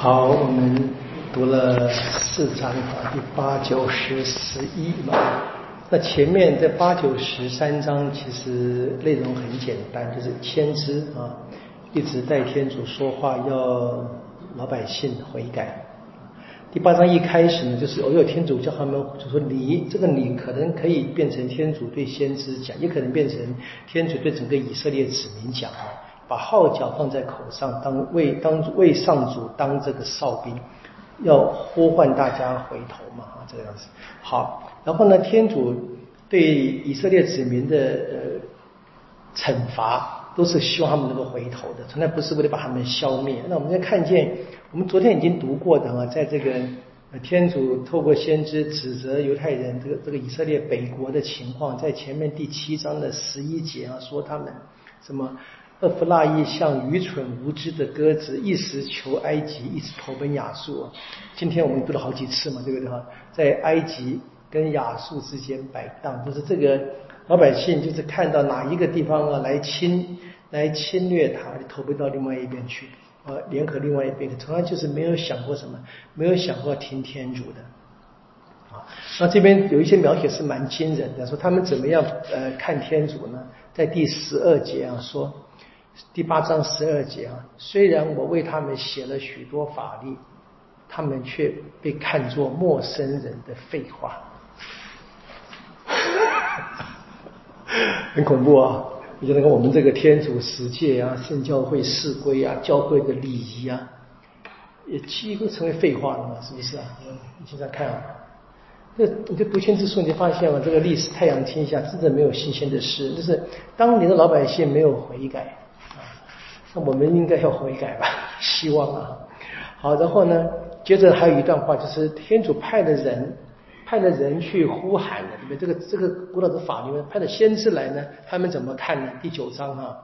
好，我们读了四章啊，第八、九、十、十一嘛。那前面这八、九、十三章其实内容很简单，就是先知啊，一直代天主说话，要老百姓悔改。第八章一开始呢，就是偶有天主叫他们，就说你这个你可能可以变成天主对先知讲，也可能变成天主对整个以色列子民讲啊。把号角放在口上，当为当为上主当这个哨兵，要呼唤大家回头嘛，这个样子。好，然后呢，天主对以色列子民的呃惩罚，都是希望他们能够回头的，从来不是为了把他们消灭。那我们在看见，我们昨天已经读过的啊，在这个天主透过先知指责犹太人这个这个以色列北国的情况，在前面第七章的十一节啊，说他们什么。厄弗拉伊像愚蠢无知的鸽子，一时求埃及，一时投奔亚述。今天我们读了好几次嘛，对不对哈？在埃及跟亚述之间摆荡，就是这个老百姓，就是看到哪一个地方啊来侵来侵略他，就投奔到另外一边去，呃，联合另外一边，从来就是没有想过什么，没有想过听天主的。啊，那这边有一些描写是蛮惊人的，说他们怎么样呃看天主呢？在第十二节啊说。第八章十二节啊，虽然我为他们写了许多法律，他们却被看作陌生人的废话，很恐怖啊！你就那个我们这个天主十诫啊、圣教会誓规啊、教会的礼仪啊，也几乎成为废话了嘛？是不是啊？你现在看啊，这你就读千之书，你就发现了这个历史太阳天下真的没有新鲜的事，就是当年的老百姓没有悔改。我们应该要悔改吧？希望啊。好，然后呢，接着还有一段话，就是天主派的人，派的人去呼喊的，对不对？这个这个古老的法律，派的先知来呢，他们怎么看呢？第九章哈，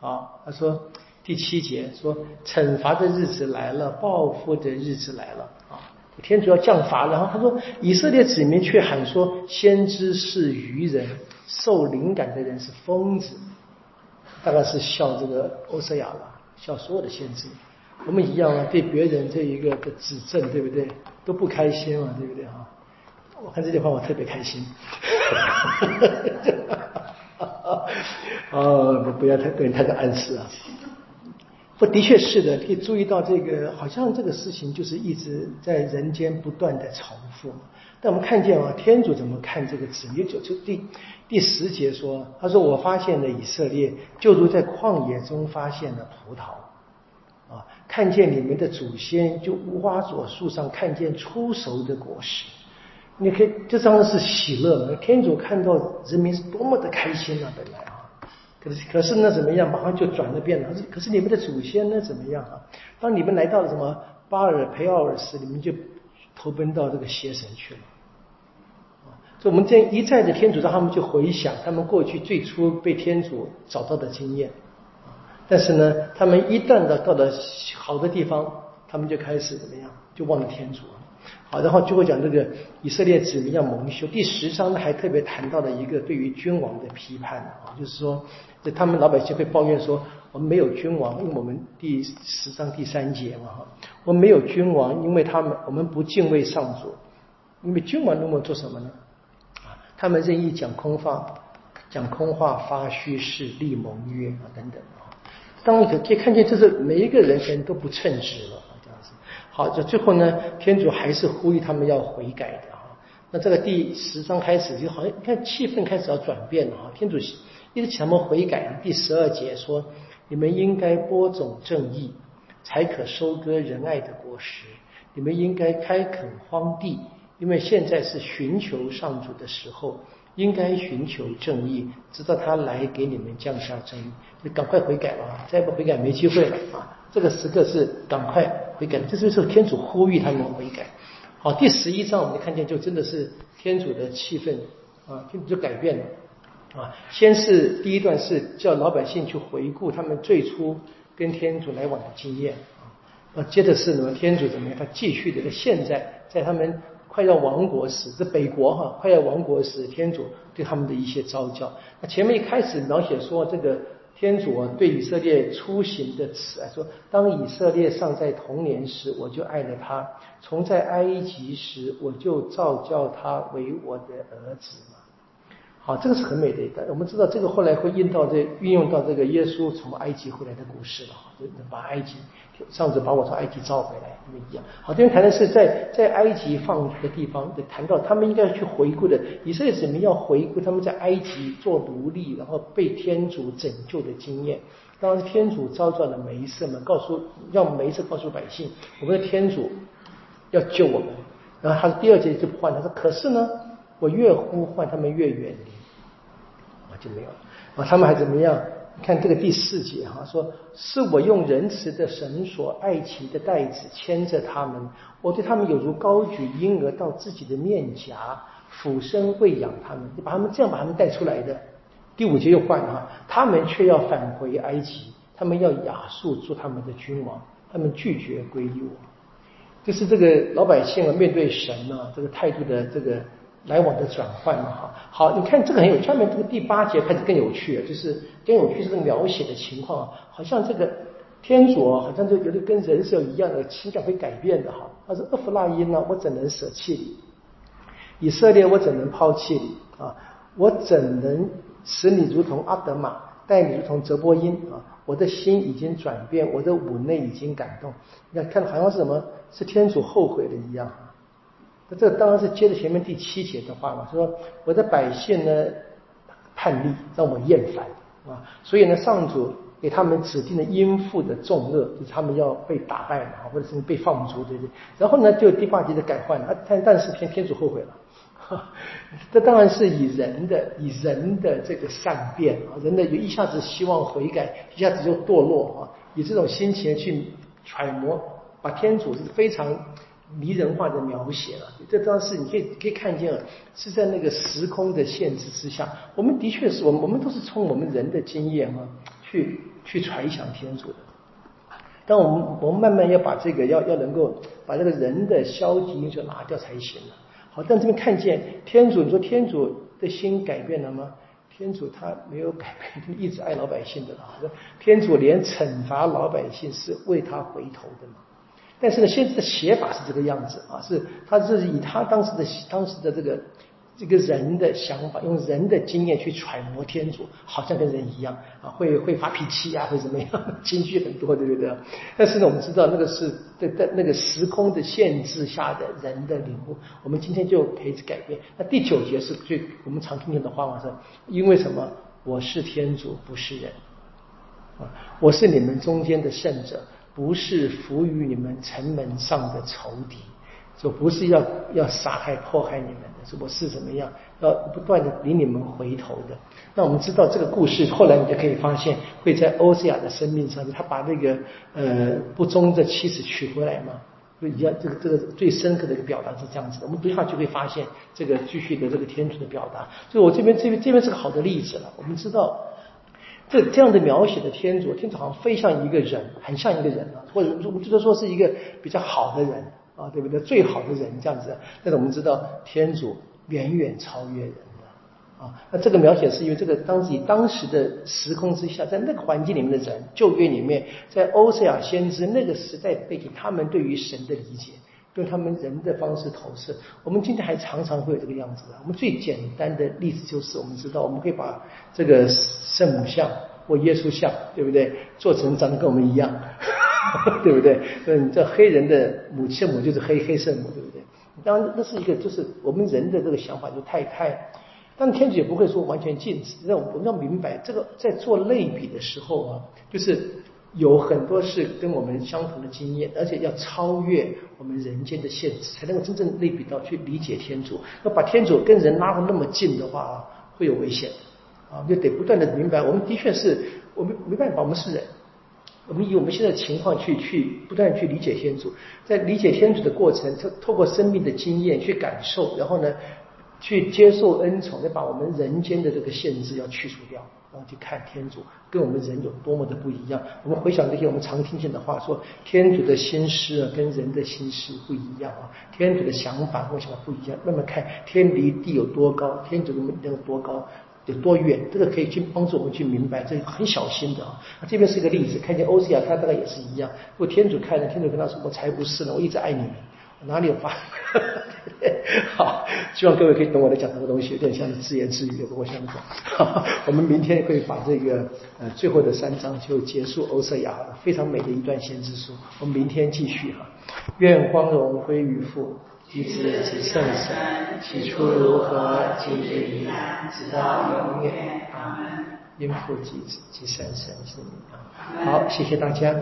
啊，他说第七节说，惩罚的日子来了，报复的日子来了啊，天主要降罚。然后他说，以色列子民却喊说，先知是愚人，受灵感的人是疯子。大概是笑这个欧瑟亚吧，笑所有的先知。我们一样啊，对别人这一个的指正，对不对？都不开心嘛，对不对啊？我看这句话我特别开心。哦，不要太对太多暗示啊。不，的确是的，可以注意到这个，好像这个事情就是一直在人间不断的重复。但我们看见啊，天主怎么看这个子民？就就第第十节说，他说：“我发现了以色列，就如在旷野中发现了葡萄啊，看见你们的祖先，就无花果树上看见出熟的果实。你可以，这当然是喜乐。天主看到人民是多么的开心啊！本来啊，可是可是那，怎么样？马上就转了变了。可是可是你们的祖先呢？怎么样啊？当你们来到了什么巴尔培奥尔时，你们就。”投奔到这个邪神去了，我们这一再的天主让他们去回想他们过去最初被天主找到的经验，但是呢，他们一旦的到了好的地方，他们就开始怎么样，就忘了天主。好，然后就会讲这个以色列子民要蒙羞。第十章呢，还特别谈到了一个对于君王的批判啊，就是说，这他们老百姓会抱怨说。我们没有君王，因为我们第十章第三节嘛哈，我们没有君王，因为他们我们不敬畏上主，因为君王那么做什么呢？他们任意讲空话，讲空话，发虚誓，立盟约啊等等啊。当你可可以看见，这是每一个人可能都不称职了啊这样子。好，就最后呢，天主还是呼吁他们要悔改的啊。那这个第十章开始就好像看气氛开始要转变了啊。天主一直请他们悔改。第十二节说。你们应该播种正义，才可收割仁爱的果实。你们应该开垦荒地，因为现在是寻求上主的时候，应该寻求正义，直到他来给你们降下正义。就赶快悔改吧，再不悔改没机会了啊！这个时刻是赶快悔改，这就是天主呼吁他们悔改。好，第十一章我们看见，就真的是天主的气氛啊，天主就改变了。啊，先是第一段是叫老百姓去回顾他们最初跟天主来往的经验啊，接着是呢天主怎么样？他继续的在现在在他们快要亡国时，这北国哈快要亡国时，天主对他们的一些招教。那前面一开始描写说这个天主啊对以色列出行的慈爱，说当以色列尚在童年时，我就爱了他；从在埃及时，我就召叫他为我的儿子。好，这个是很美的一段。我们知道这个后来会运到这运用到这个耶稣从埃及回来的故事了，就把埃及上次把我从埃及召回来，那么一样。好，这边谈的是在在埃及放的地方，谈到他们应该去回顾的以色列子民要回顾他们在埃及做奴隶，然后被天主拯救的经验。当然，天主召召了梅瑟们，告诉让梅瑟告诉百姓，我们的天主要救我们。然后他第二节就不换，他说：“可是呢，我越呼唤他们越远离。”就没有了啊，他们还怎么样？看这个第四节哈，说是我用仁慈的绳索、爱情的带子牵着他们，我对他们有如高举婴儿到自己的面颊，俯身喂养他们，就把他们这样把他们带出来的。第五节又换了哈，他们却要返回埃及，他们要亚述做他们的君王，他们拒绝归依我，就是这个老百姓啊，面对神呢，这个态度的这个。来往的转换嘛，哈，好，你看这个很有，下面这个第八节开始更有趣了，就是更有趣这个描写的情况啊，好像这个天主，好像就有的跟人是有一样的情感会改变的哈。他说：“厄弗拉因呢，我怎能舍弃你？以色列，我怎能抛弃你？啊，我怎能使你如同阿德玛，待你如同泽波因？啊，我的心已经转变，我的五内已经感动。你看，看好像是什么？是天主后悔了一样。”那这当然是接着前面第七节的话嘛，说我的百姓呢叛逆，让我厌烦啊，所以呢上主给他们指定了应付的重恶，就是他们要被打败嘛，或者是被放逐，对不对？然后呢就第八节的改换了，但但是天天主后悔了，这当然是以人的以人的这个善变啊，人的就一下子希望悔改，一下子就堕落啊，以这种心情去揣摩，把天主是非常。迷人化的描写了，这当然是你可以可以看见了，是在那个时空的限制之下，我们的确是我们我们都是从我们人的经验啊，去去揣想天主的。但我们我们慢慢要把这个要要能够把这个人的消极因素拿掉才行了。好，但这边看见天主，你说天主的心改变了吗？天主他没有改变，就 一直爱老百姓的啊。天主连惩罚老百姓是为他回头的嘛。但是呢，现在的写法是这个样子啊，是他是以他当时的当时的这个这个人的想法，用人的经验去揣摩天主，好像跟人一样啊，会会发脾气呀，会怎么样，情绪很多，对不对？但是呢，我们知道那个是在在那个时空的限制下的人的领悟，我们今天就可以改变。那第九节是最我们常听见的话嘛，是因为什么？我是天主，不是人啊，我是你们中间的圣者。不是服于你们城门上的仇敌，说不是要要杀害迫害你们的，说我是怎么样，要不断的领你们回头的。那我们知道这个故事，后来你就可以发现，会在欧西亚的生命上面，他把那个呃不忠的妻子娶回来嘛，就一样。这个这个最深刻的一个表达是这样子的。我们读下去会发现，这个继续的这个天主的表达。就我这边这边这边是个好的例子了。我们知道。这这样的描写的天主，天主好像非像一个人，很像一个人啊，或者我们就是说是一个比较好的人啊，对不对？最好的人这样子。但是我们知道，天主远远超越人的啊。那这个描写是因为这个当时以当时的时空之下，在那个环境里面的人，旧约里面，在欧塞亚先知那个时代背景，他们对于神的理解。用他们人的方式投射，我们今天还常常会有这个样子的。我们最简单的例子就是，我们知道我们可以把这个圣母像或耶稣像，对不对？做成长得跟我们一样，对不对？嗯，这黑人的母圣母就是黑黑圣母，对不对？当然，那是一个就是我们人的这个想法就太太，但天主也不会说完全禁止。让我们要明白，这个在做类比的时候啊，就是。有很多是跟我们相同的经验，而且要超越我们人间的限制，才能够真正类比到去理解天主。那把天主跟人拉得那么近的话啊，会有危险啊，就得不断的明白，我们的确是我们没办法，我们是人，我们以我们现在的情况去去不断去理解天主，在理解天主的过程，透透过生命的经验去感受，然后呢，去接受恩宠，再把我们人间的这个限制要去除掉。去看天主跟我们人有多么的不一样。我们回想那些我们常听见的话，说天主的心思啊，跟人的心思不一样啊。天主的想法跟想法不一样。那么看天离地有多高，天主的能有多高，有多远，这个可以去帮助我们去明白，这很小心的啊。这边是一个例子，看见欧西亚，他大概也是一样。如果天主看着，天主跟他说：“我才不是呢，我一直爱你们。”哪里有发？好，希望各位可以懂我在讲这个东西，有点像是自言自语，不过像这样。我们明天会把这个呃最后的三章就结束欧瑟亚非常美的一段先知书。我们明天继续哈。愿光荣归于父。及子及圣神，起初如何，今日依然，直到永远。阿门。因父及子及圣神之名。好，谢谢大家。